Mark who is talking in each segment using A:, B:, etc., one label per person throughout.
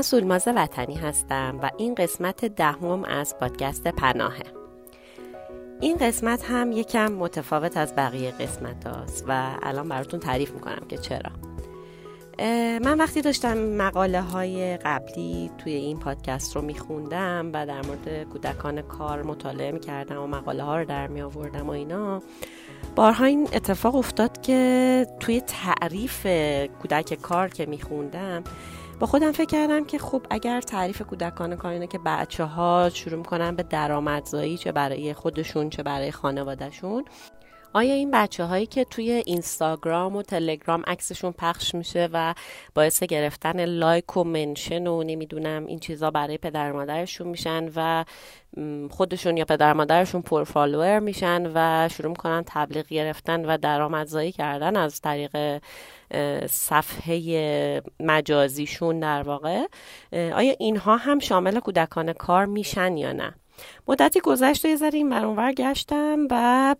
A: من سولماز وطنی هستم و این قسمت دهم از پادکست پناهه. این قسمت هم یکم متفاوت از بقیه قسمت هاست و الان براتون تعریف می‌کنم که چرا. من وقتی داشتم مقاله های قبلی توی این پادکست رو میخوندم و در مورد کودکان کار مطالعه می‌کردم و مقاله ها رو در می آوردم و اینا بارها این اتفاق افتاد که توی تعریف کودک کار که میخوندم با خودم فکر کردم که خب اگر تعریف کودکان کار که بچه ها شروع می‌کنن به درآمدزایی چه برای خودشون چه برای خانوادهشون آیا این بچه هایی که توی اینستاگرام و تلگرام عکسشون پخش میشه و باعث گرفتن لایک و mention و نمی‌دونم این چیزا برای پدر مادرشون میشن و خودشون یا پدر مادرشون پر follower میشن و شروع می‌کنن تبلیغ گرفتن و درآمدزایی کردن از طریق صفحه مجازیشون در واقع آیا اینها هم شامل کودکان کار میشن یا نه؟ مدتی گذشت یه ذره این برانور گشتم و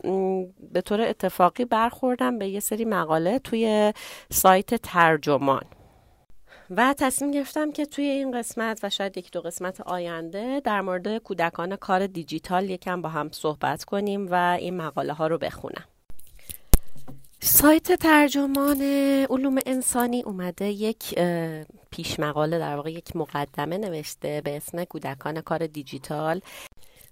A: به طور اتفاقی برخوردم به یه سری مقاله توی سایت ترجمان. و تصمیم گرفتم که توی این قسمت و شاید یک دو قسمت آینده در مورد کودکان کار دیجیتال یکم با هم صحبت کنیم و این مقاله ها رو بخونم. سایت ترجمان علوم انسانی اومده یک پیش مقاله در واقع یک مقدمه نوشته به اسم کودکان کار دیجیتال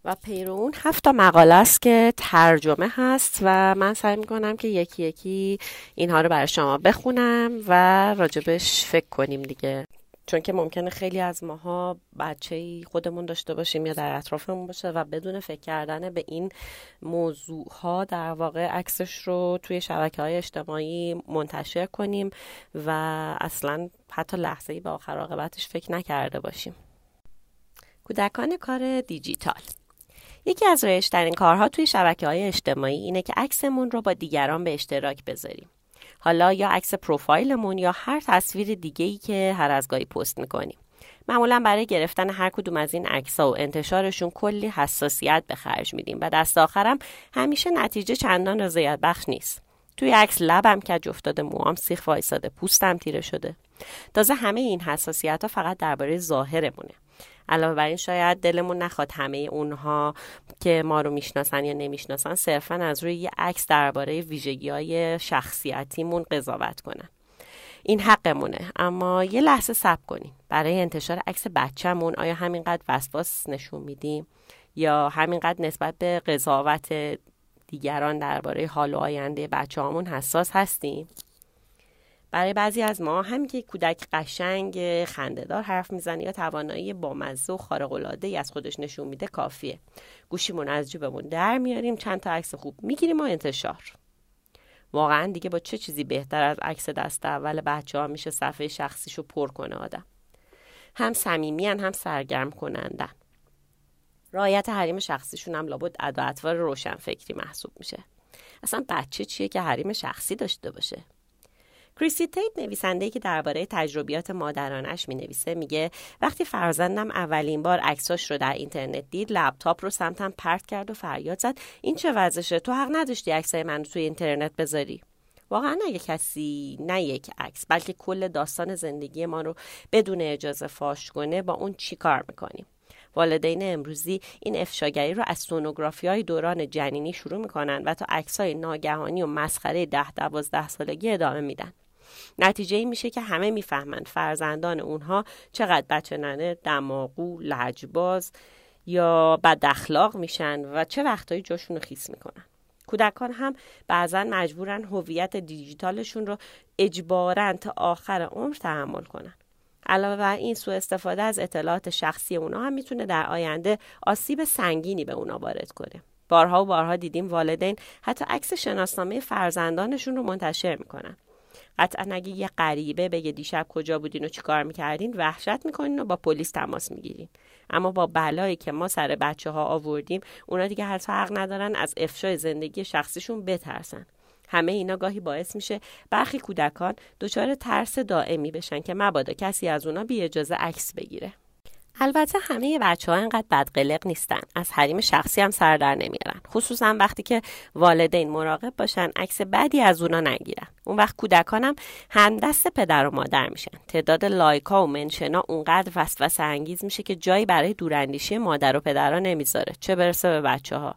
A: و پیرو اون هفت تا مقاله است که ترجمه هست و من سعی می‌کنم که یکی یکی اینها رو برای شما بخونم و راجبش فکر کنیم دیگه. چون که ممکنه خیلی از ماها بچه خودمون داشته باشیم یا در اطرافمون باشه و بدون فکر کردن به این موضوع ها در واقع عکسش رو توی شبکه های اجتماعی منتشر کنیم و اصلا حتی لحظه ای به آخر عاقبتش فکر نکرده باشیم. کودکان کار دیجیتال. یکی از رایجترین کارها توی شبکه های اجتماعی اینه که عکسمون رو با دیگران به اشتراک بذاریم. حالا یا عکس پروفایلمون یا هر تصویر دیگه ای که هر از گاهی پست می‌کنیم. معمولا برای گرفتن هر کدوم از این عکس‌ها و انتشارشون کلی حساسیت به خرج میدیم و دست آخرم همیشه نتیجه چندان رضایت بخش نیست. توی عکس لبم کج افتاده موام سیخ وایساده پوستم تیره شده. تازه همه این حساسیت ها فقط درباره ظاهرمونه. علاوه بر این شاید دلمون نخواد همه اونها که ما رو می‌شناسن یا نمی‌شناسن صرفا از روی یه عکس درباره ویژگی های شخصیتیمون قضاوت کنن. این حقمونه. اما یه لحظه صبر کنیم برای انتشار عکس بچهمون آیا همینقدر وسواس نشون میدیم؟ یا همینقدر نسبت به قضاوت دیگران درباره حال و آینده بچه حساس هستیم؟ برای بعضی از ما همین که کودک قشنگ خندهدار حرف می‌زنه یا توانایی بامزه و خارق ای از خودش نشون میده کافیه. گوشیمون از جیبمون در میاریم چند تا عکس خوب می‌گیریم و انتشار. واقعا دیگه با چه چیزی بهتر از عکس دست اول بچه ها میشه صفحه شخصیشو پر کنه آدم؟ هم صمیمیان هم سرگرم کنندن رایت حریم شخصیشون هم لابد ادا روشن فکری محسوب میشه. اصلا بچه چیه که حریم شخصی داشته باشه؟ کریسی تیت نویسنده که درباره تجربیات مادرانش می نویسه میگه وقتی فرزندم اولین بار عکساش رو در اینترنت دید لپتاپ رو سمتم پرت کرد و فریاد زد. این چه وضعشه؟ تو حق نداشتی عکسای من توی اینترنت بذاری. واقعا اگه کسی نه یک عکس بلکه کل داستان زندگی ما رو بدون اجازه فاش کنه با اون چی کار می‌کنیم. والدین امروزی این افشاگری رو از سونوگرافی های دوران جنینی شروع می‌کنن و تا عکس های ناگهانی و مسخره ده دوازده سالگی ادامه میدن. نتیجه این میشه که همه می‌فهمند فرزندان اونها چقدر بچه ننه دماغو لجباز یا بد اخلاق میشن و چه وقتایی جاشون رو خیس می‌کنن. کودکان هم بعضا مجبورن هویت دیجیتالشون رو اجبارا تا آخر عمر تحمل کنن. علاوه بر این سوء استفاده از اطلاعات شخصی اونا هم می‌تونه در آینده آسیب سنگینی به اونا وارد کنه. بارها و بارها دیدیم والدین حتی عکس شناسنامه فرزندانشون رو منتشر می‌کنن. قطعا اگه یه غریبه بگه دیشب کجا بودین و چیکار می‌کردین وحشت می‌کنین و با پلیس تماس می‌گیرین. اما با بلایی که ما سر بچه ها آوردیم اونا دیگه حتی حق ندارن از افشای زندگی شخصیشون بترسن. همه اینا گاهی باعث میشه برخی کودکان دچار ترس دائمی بشن که مبادا کسی از اونا بی اجازه عکس بگیره. البته همه بچه ها انقدر بدقلق نیستن. از حریم شخصی هم سر در نمیارن. خصوصا وقتی که والدین مراقب باشن عکس بدی از اونا نگیرن. اون وقت کودکانم همدست پدر و مادر میشن. تعداد لایکا و منشنا اونقدر وسوسه انگیز میشه که جایی برای دوراندیشی مادر و پدرها نمی‌ذاره. چه برسه به بچه ها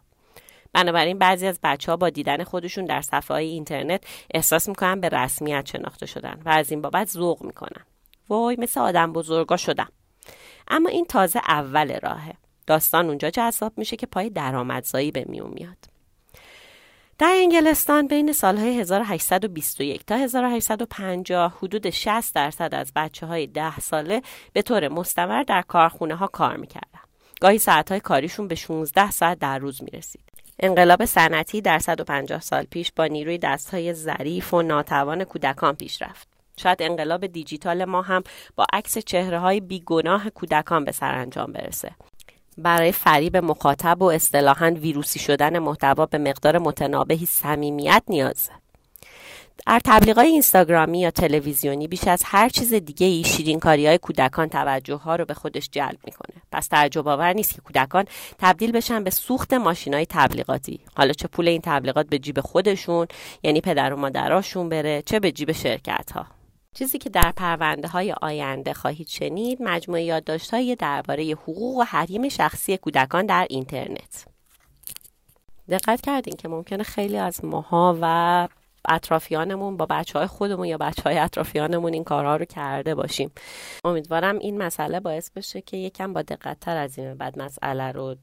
A: بنابراین بعضی از بچه ها با دیدن خودشون در صفحه های اینترنت احساس می‌کنن به رسمیت شناخته شدن و از این بابت ذوق می‌کنن. وای مثل آدم بزرگا شدم. اما این تازه اول راهه داستان اونجا جذاب میشه که پای درآمدزایی به میون میاد در انگلستان بین سالهای 1821 تا 1850 حدود 60 درصد از بچه های 10 ساله به طور مستمر در کارخونه ها کار می‌کردن. گاهی ساعت های کاریشون به 16 ساعت در روز می‌رسید. انقلاب صنعتی در 150 سال پیش با نیروی دستهای ظریف و ناتوان کودکان پیش رفت. شاید انقلاب دیجیتال ما هم با عکس چهره های بیگناه کودکان به سرانجام برسه. برای فریب مخاطب و اصطلاحا ویروسی شدن محتوا به مقدار متنابهی صمیمیت نیازه در تبلیغات اینستاگرامی یا تلویزیونی بیش از هر چیز دیگه ای شیرین کاری های کودکان توجه ها رو به خودش جلب می‌کنه. پس تعجب آور نیست که کودکان تبدیل بشن به سوخت ماشین های تبلیغاتی. حالا چه پول این تبلیغات به جیب خودشون یعنی پدر و مادراشون بره چه به جیب شرکت ها چیزی که در پرونده های آینده خواهید شنید مجموعه یادداشت‌های درباره حقوق و حریم شخصی کودکان در اینترنت. دقت کردین که ممکنه خیلی از ماها و اطرافیانمون با بچه های خودمون یا بچه های اطرافیانمون این کارها رو کرده باشیم. امیدوارم این مسئله باعث بشه که یکم با دقت تر از این بعد مسئله رو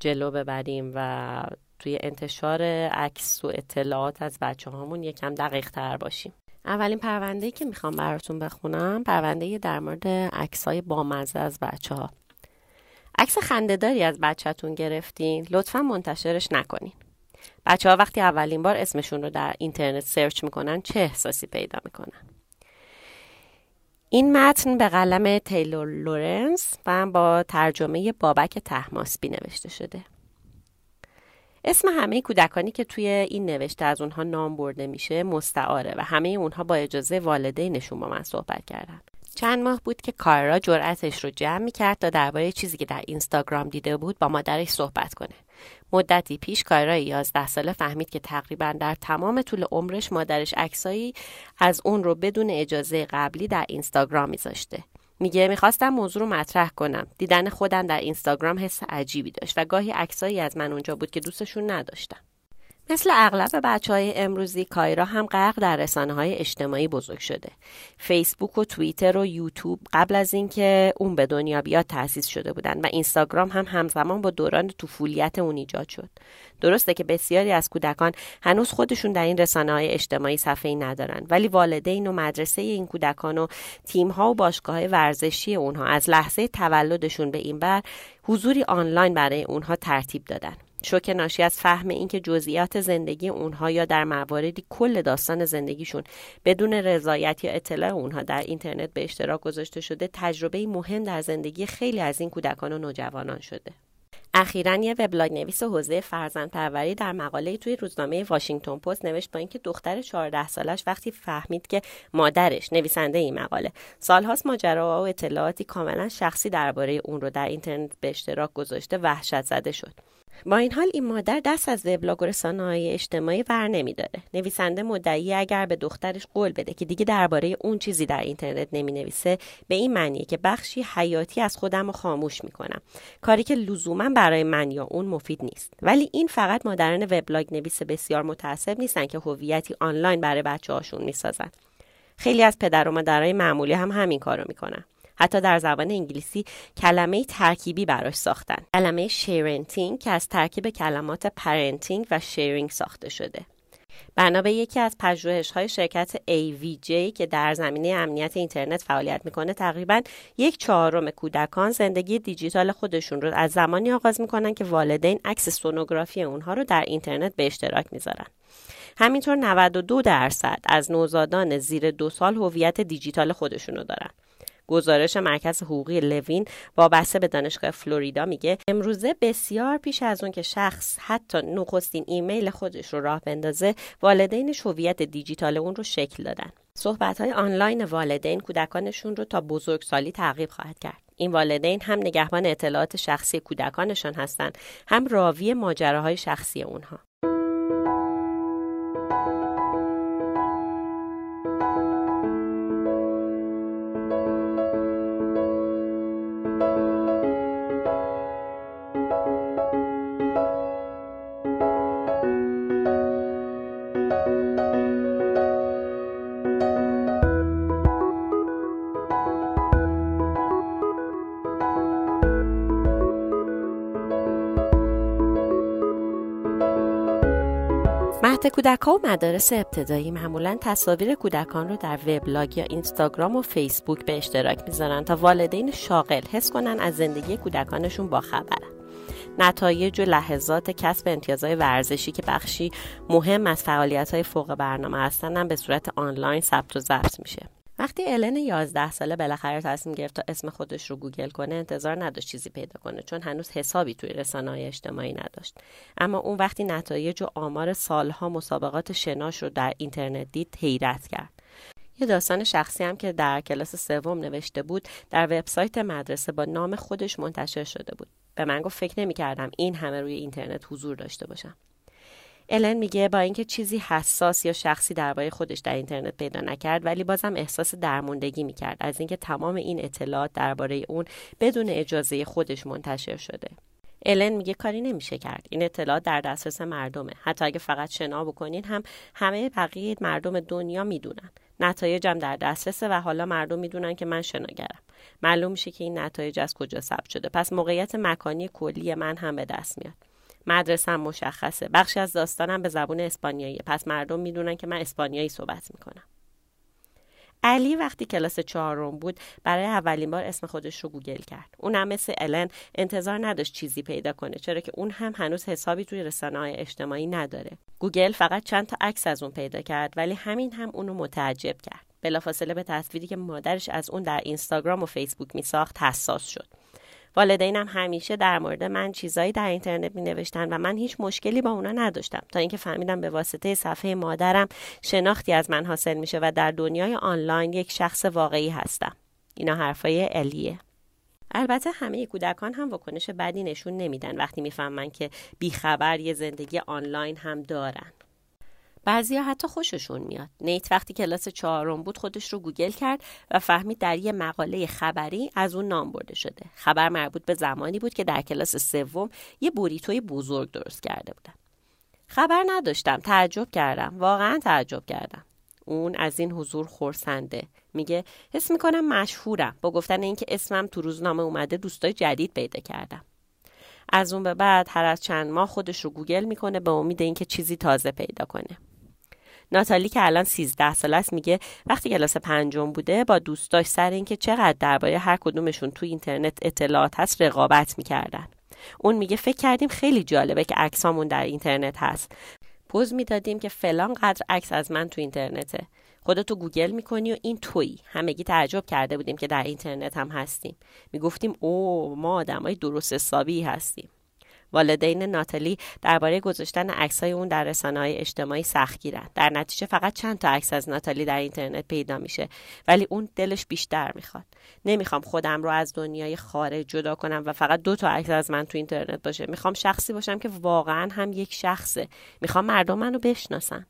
A: جلو ببریم و توی انتشار عکس و اطلاعات از بچه هامون یکم دقیق تر باشیم. اولین پرونده که می‌خوام براتون بخونم پرونده در مورد عکس های بامزه از بچه ها عکس خندهداری از بچهتون گرفتین؟ لطفا منتشرش نکنین. بچه ها وقتی اولین بار اسمشون رو در اینترنت سرچ می‌کنن چه احساسی پیدا می‌کنن؟ این متن به قلم تیلور لورنس و با ترجمه بابک تحماسبی نوشته شده. اسم همه کودکانی که توی این نوشته از اونها نام برده میشه مستعاره و همه اونها با اجازه والدینشون با من صحبت کردن چند ماه بود که کارا جرأتش رو جمع می‌کرد تا درباره چیزی که در اینستاگرام دیده بود با مادرش صحبت کنه. مدتی پیش کارا 11 ساله فهمید که تقریبا در تمام طول عمرش مادرش عکسایی از اون رو بدون اجازه قبلی در اینستاگرام میذاشته. میگه می‌خواستم موضوع رو مطرح کنم. دیدن خودم در اینستاگرام حس عجیبی داشت و گاهی عکسایی از من اونجا بود که دوستشون نداشتم. مثل اغلب بچه های امروزی کایرا هم غرق در رسانه های اجتماعی بزرگ شده. فیسبوک و توییتر و یوتیوب قبل از اینکه اون به دنیا بیاد تأسیس شده بودن و اینستاگرام هم همزمان با دوران طفولیت اون ایجاد شد. درسته که بسیاری از کودکان هنوز خودشون در این رسانه های اجتماعی صفحه ندارن ولی والدین و مدرسه این کودکان و تیم ها و باشگاه های ورزشی اونها از لحظه تولدشون به این بر حضوری آنلاین برای اونها ترتیب دادن. شوک ناشی از فهم اینکه جزئیات زندگی اونها یا در مواردی کل داستان زندگیشون بدون رضایت یا اطلاع اونها در اینترنت به اشتراک گذاشته شده تجربه مهم در زندگی خیلی از این کودکان و نوجوانان شده. اخیرا یه وبلاگ نویس حوزه فرزند پروری در مقاله توی روزنامه واشنگتن پست نوشت با اینکه دختر 14 سالش وقتی فهمید که مادرش نویسنده این مقاله. سالهاست ماجراها و اطلاعاتی کاملا شخصی درباره اون رو در اینترنت به اشتراک گذاشته وحشت زده شد. با این حال این مادر دست از رسانه های اجتماعی ور نمیداره. نویسنده مدعی اگر به دخترش قول بده که دیگه درباره اون چیزی در اینترنت نمی نویسه به این معنیه که بخشی حیاتی از خودم رو خاموش می‌کنم. کاری که لزوما برای من یا اون مفید نیست. ولی این فقط مادران وبلاگ نویس بسیار متعصب نیستن که هویتی آنلاین برای بچه هاشون می‌سازن. خیلی از پدر و مادرای معمولی هم همین کارو می‌کنن. حتی در زبان انگلیسی کلمه ترکیبی براش ساختن. کلمه sharenting که از ترکیب کلمات parenting و sharing ساخته شده. بنا به یکی از های شرکت AVJ که در زمینه امنیت اینترنت فعالیت می‌کنه تقریبا یک چهارم کودکان زندگی دیجیتال خودشون رو از زمانی آغاز می‌کنن که والدین عکس سونوگرافی اونها رو در اینترنت به اشتراک می‌ذارن. همینطور 92 درصد از نوزادان زیر دو سال هویت دیجیتال خودشون رو دارن. گزارش مرکز حقوقی لوین وابسته به دانشگاه فلوریدا میگه امروزه بسیار پیش از اون که شخص حتی نخستین ایمیل خودش رو راه بندازه والدینش هویت دیجیتال اون رو شکل دادن. صحبت های آنلاین والدین کودکانشون رو تا بزرگسالی تعقیب خواهد کرد. این والدین هم نگهبان اطلاعات شخصی کودکانشان هستند هم راوی ماجراهای شخصی اونها. مهد کودک ها و مدارس ابتدایی معمولا تصاویر کودکان رو در وبلاگ یا اینستاگرام و فیسبوک به اشتراک می‌ذارن تا والدین شاغل حس کنن از زندگی کودکانشون باخبرن نتایج و لحظات کسب امتیازهای ورزشی که بخشی مهم از فعالیت های فوق برنامه هستن به صورت آنلاین ثبت و ضبط میشه. وقتی الن 11 ساله بالاخره تصمیم گرفت تا اسم خودش رو گوگل کنه انتظار نداشت چیزی پیدا کنه چون هنوز حسابی توی رسانه های اجتماعی نداشت. اما اون وقتی نتایج و آمار سالها مسابقات شناش رو در اینترنت دید حیرت کرد. یه داستان شخصی هم که در کلاس سوم نوشته بود در وبسایت مدرسه با نام خودش منتشر شده بود. به من گفت فکر نمی کردم این همه روی اینترنت حضور داشته باشم. الن میگه با اینکه چیزی حساس یا شخصی درباره خودش در اینترنت پیدا نکرد ولی بازم احساس درموندگی می‌کرد از اینکه تمام این اطلاعات درباره اون بدون اجازه خودش منتشر شده. الن میگه کاری نمیشه کرد. این اطلاعات در دسترس مردمه. حتی اگه فقط شنا بکنین هم همه بقیه مردم دنیا می‌دونن. نتایجم در دسترسه و حالا مردم می‌دونن که من شناگرم. معلوم میشه که این نتایج از کجا ثبت شده. پس موقعیت مکانی کلی من هم به دست میاد. مدرسه هم مشخصه. بخشی از داستانم به زبون اسپانیایی پس مردم می‌دونن که من اسپانیایی صحبت می‌کنم. الی وقتی کلاس چهارم بود برای اولین بار اسم خودش رو گوگل کرد. اونم مثل الن انتظار نداشت چیزی پیدا کنه چرا که اون هم هنوز حسابی توی رسانه های اجتماعی نداره. گوگل فقط چند تا عکس از اون پیدا کرد ولی همین هم اونو متعجب کرد. بلافاصله به تصویری که مادرش از اون در اینستاگرام و فیسبوک میساخت حساس شد. والدینم همیشه در مورد من چیزایی در اینترنت می نوشتن و من هیچ مشکلی با اونا نداشتم. تا اینکه فهمیدم به واسطه صفحه مادرم شناختی از من حاصل میشه و در دنیای آنلاین یک شخص واقعی هستم. اینا حرفای الیه البته همه کودکان هم واکنش بدی نشون نمیدن وقتی می‌فهمن که بیخبر یه زندگی آنلاین هم دارن. بعضیا حتی خوششون میاد. نیت وقتی کلاس چهارم بود خودش رو گوگل کرد و فهمید در یه مقاله خبری از اون نام برده شده. خبر مربوط به زمانی بود که در کلاس سوم یه بوریتوی بزرگ درست کرده بودن خبر نداشتم. تعجب کردم. واقعا تعجب کردم. اون از این حضور خورسنده میگه حس می‌کنم مشهورم. با گفتن اینکه اسمم تو روزنامه اومده دوستای جدید پیدا کردم. از اون به بعد هر از چند ماه خودش رو گوگل می‌کنه به امید اینکه چیزی تازه پیدا کنه. ناتالی که الان 13 سال است میگه وقتی کلاس پنجم بوده با دوستاش سر اینکه چقدر درباره هر کدومشون تو اینترنت اطلاعات هست رقابت می‌کردن. اون میگه فکر کردیم خیلی جالبه که عکسامون در اینترنت هست. پوز می‌دادیم که فلان قدر عکس از من تو اینترنته. خودتو گوگل می‌کنی و این تویی. همگی تعجب کرده بودیم که در اینترنت هم هستیم. می‌گفتیم او ما آدمای درست حسابی هستیم. والدین ناتالی درباره گذاشتن عکسای اون در های اجتماعی سختگیرن در نتیجه فقط چند تا عکس از ناتالی در اینترنت پیدا میشه ولی اون دلش بیشتر می‌خواد. نمی‌خوام خودم رو از دنیای خارج جدا کنم و فقط دو تا عکس از من تو اینترنت باشه. می‌خوام شخصی باشم که واقعا هم یک شخصه. می‌خوام مردم منو بشناسن.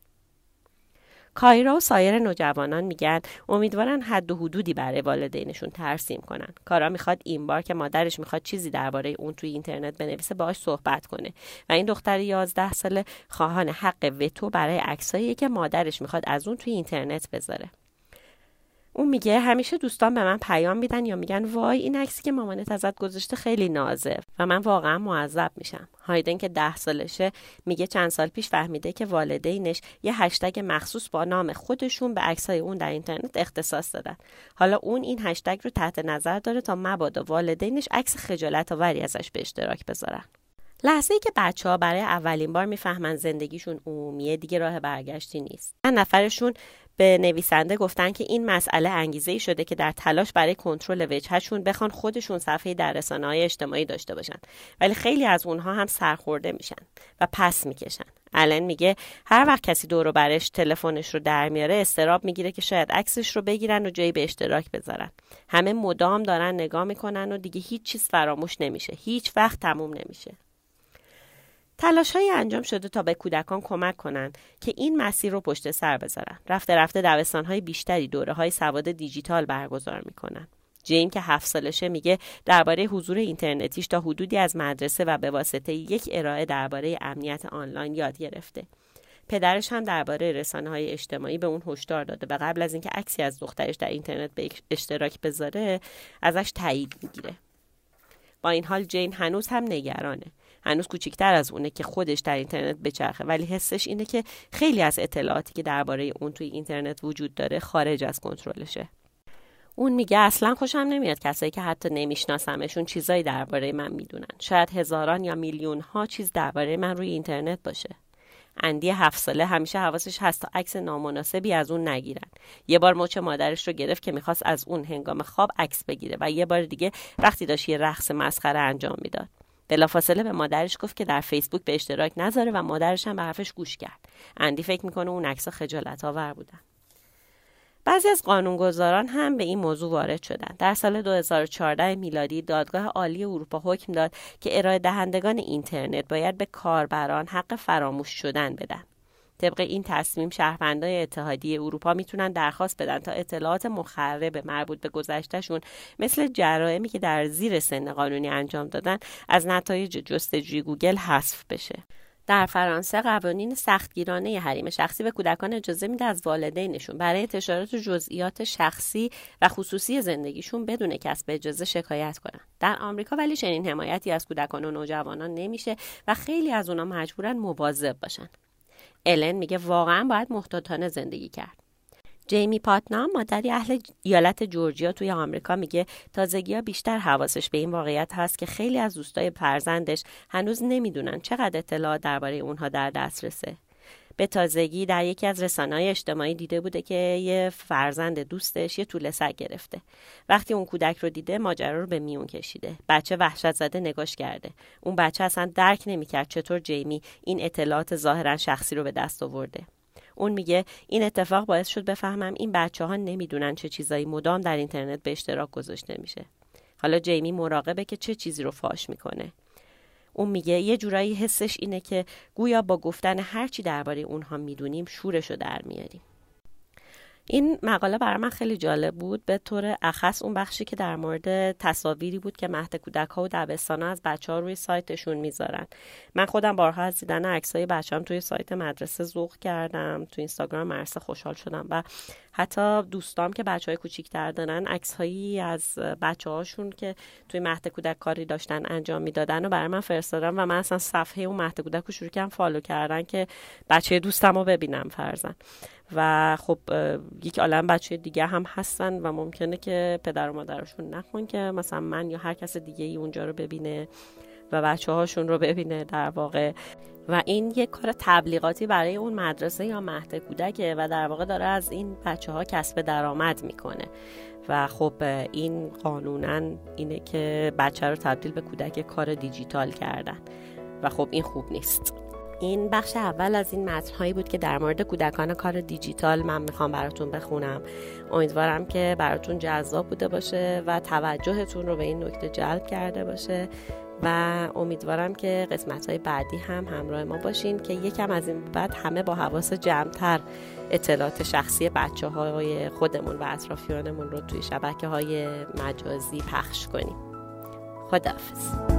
A: کایرا و سایر نوجوانان میگن امیدوارن حد و حدودی برای والدینشون ترسیم کنن. کارا می‌خواد این بار که مادرش می‌خواد چیزی درباره اون توی اینترنت بنویسه باهاش صحبت کنه. و این دختر 11 ساله خواهان حق وتو برای عکسایی که مادرش می‌خواد از اون توی اینترنت بذاره. اون میگه همیشه دوستان به من پیام میدن یا میگن وای این عکسی که مامانت ازت گذاشته خیلی نازه و من واقعا معذب میشم. هایدن که ده سالشه میگه چند سال پیش فهمیده که والدینش یه هشتگ مخصوص با نام خودشون به عکسای اون در اینترنت اختصاص دادن. حالا اون این هشتگ رو تحت نظر داره تا مبادا والدینش عکس خجالت آوری ازش به اشتراک بذارن. لحظه ای که بچه ها برای اولین بار می‌فهمن زندگیشون عمومیه دیگه راه برگشتی نیست. چند نفرشون به نویسنده گفتن که این مسئله انگیزه ای شده که در تلاش برای کنترل وجهشون بخوان خودشون صفحه در رسانه های اجتماعی داشته باشن. ولی خیلی از اونها هم سرخورده میشن و پس می‌کشن. الان میگه هر وقت کسی دور برش تلفنش رو در میاره استراب می‌گیره که شاید عکسش رو بگیرن و جایی به اشتراک بذارن. همه مدام دارن نگاه می‌کنن و دیگه هیچ چیز فراموش نمیشه. هیچ وقت تموم نمیشه. تلاش های انجام شده تا به کودکان کمک کنند که این مسیر رو پشت سر بذارن. رفته رفته دبستان های بیشتری دوره های سواد دیجیتال برگزار می‌کنن. جیم که هفت سالشه میگه درباره حضور اینترنتیش تا حدودی از مدرسه و به واسطه یک ارائه درباره امنیت آنلاین یاد گرفته. پدرش هم درباره رسانه های اجتماعی به اون هشدار داده و قبل از اینکه عکسی از دخترش در اینترنت به اشتراک بذاره ازش تایید می‌گیره. با این حال جین هنوز هم نگرانه. هنوز کوچیکتر از اونه که خودش در اینترنت بچرخه. ولی حسش اینه که خیلی از اطلاعاتی که درباره اون توی اینترنت وجود داره خارج از کنترلشه. اون میگه اصلا خوشم نمیاد کسایی که حتی نمیشناسمشون چیزایی درباره من می‌دونن. شاید هزاران یا میلیون ها چیز درباره من روی اینترنت باشه. اندی هفت ساله همیشه حواسش هست تا عکس نامناسبی از اون نگیرن. یه بار مچ مادرش رو گرفت که می‌خواست از اون هنگام خواب عکس بگیره و یه بار دیگه وقتی داشت یه رقص مسخره انجام می‌داد. بلافاصله به مادرش گفت که در فیسبوک به اشتراک نذاره و مادرش هم به حرفش گوش کرد اندی فکر می‌کنه اون عکس خجالت آور بودن بعضی از قانونگذاران هم به این موضوع وارد شدند. در سال 2014 میلادی دادگاه عالی اروپا حکم داد که ارائه دهندگان اینترنت باید به کاربران حق فراموش شدن بدن. طبق این تصمیم شهروندای اتحادیه اروپا می‌تونن درخواست بدن تا اطلاعات مخرب مربوط به گذشتهشون مثل جرائمی که در زیر سن قانونی انجام دادن از نتایج جستجوی گوگل حذف بشه. در فرانسه قوانین سختگیرانه حریم شخصی به کودکان اجازه میده از والدینشون برای انتشارات جزئیات شخصی و خصوصی زندگیشون بدون کسب اجازه شکایت کنن. در آمریکا ولی چنین حمایتی از کودکان و نوجوانان نمیشه و خیلی از اونا مجبورن مواظب باشن. الن میگه واقعا باید محتاطانه زندگی کرد. جیمی پاتنام مادری اهل ایالت جورجیا توی آمریکا میگه تازگی ها بیشتر حواسش به این واقعیت هست که خیلی از دوستای فرزندش هنوز نمی‌دونن چقدر اطلاعات درباره اونها در دسترسه. به تازگی در یکی از رسانه‌های اجتماعی دیده بوده که یه فرزند دوستش یه طول سگ گرفته. وقتی اون کودک رو دیده ماجرا رو به میون کشیده. بچه وحشت زده نگاش کرده. اون بچه اصلا درک نمی‌کرد چطور جیمی این اطلاعات ظاهرا شخصی رو به دست آورده. اون میگه این اتفاق باعث شد بفهمم این بچه ها نمی‌دونن چه چیزایی مدام در اینترنت به اشتراک گذاشته میشه. حالا جیمی مراقبه که چه چیزی رو فاش می‌کنه. اون میگه یه جورایی حسش اینه که گویا با گفتن هرچی درباره اونها می‌دونیم شورش رو در میاریم. این مقاله برای من خیلی جالب بود. به طور اخص اون بخشی که در مورد تصاویری بود که مهد کودک ها و دبستان ها از بچه ها روی سایتشون می‌ذارن. من خودم بارها از دیدن عکس های بچه هم توی سایت مدرسه ذوق کردم توی اینستاگرام مرسه خوشحال شدم و حتی دوستام که بچه های کوچیکتر دارن عکس هایی از بچه هاشون که توی مهد کودک کاری داشتن انجام می‌دادن و برای من فرستادم و من اصلا صفحه اون مهد کودک رو شروع کردم فالو کردن که بچه دوستم رو ببینم فرزن. و خب یک عالم بچه دیگه هم هستن و ممکنه که پدر و مادرشون نخون که مثلا من یا هر کس دیگه ای اونجا رو ببینه و بچه هاشون رو ببینه در واقع. و این یک کار تبلیغاتی برای اون مدرسه یا مهد کودکه و در واقع داره از این بچه ها کسب درآمد می‌کنه. و خب این قانونا اینه که بچه رو تبدیل به کودک کار دیجیتال کردن. و خب این خوب نیست. این بخش اول از این متنهایی بود که در مورد کودکان کار دیجیتال من می‌خوام براتون بخونم. امیدوارم که براتون جذاب بوده باشه و توجهتون رو به این نکته جلب کرده باشه و امیدوارم که قسمت های بعدی هم همراه ما باشین که یکم از این بعد همه با حواس جمعتر اطلاعات شخصی بچه های خودمون و اطرافیانمون رو توی شبکه های مجازی پخش کنیم. خداحافظ.